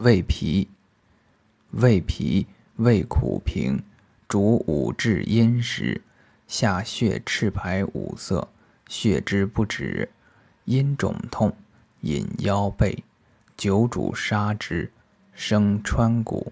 胃脾胃脾，胃苦平，主五至阴实，下血赤白五色，血之不止，阴肿痛，隐腰背，久主杀之，生川谷。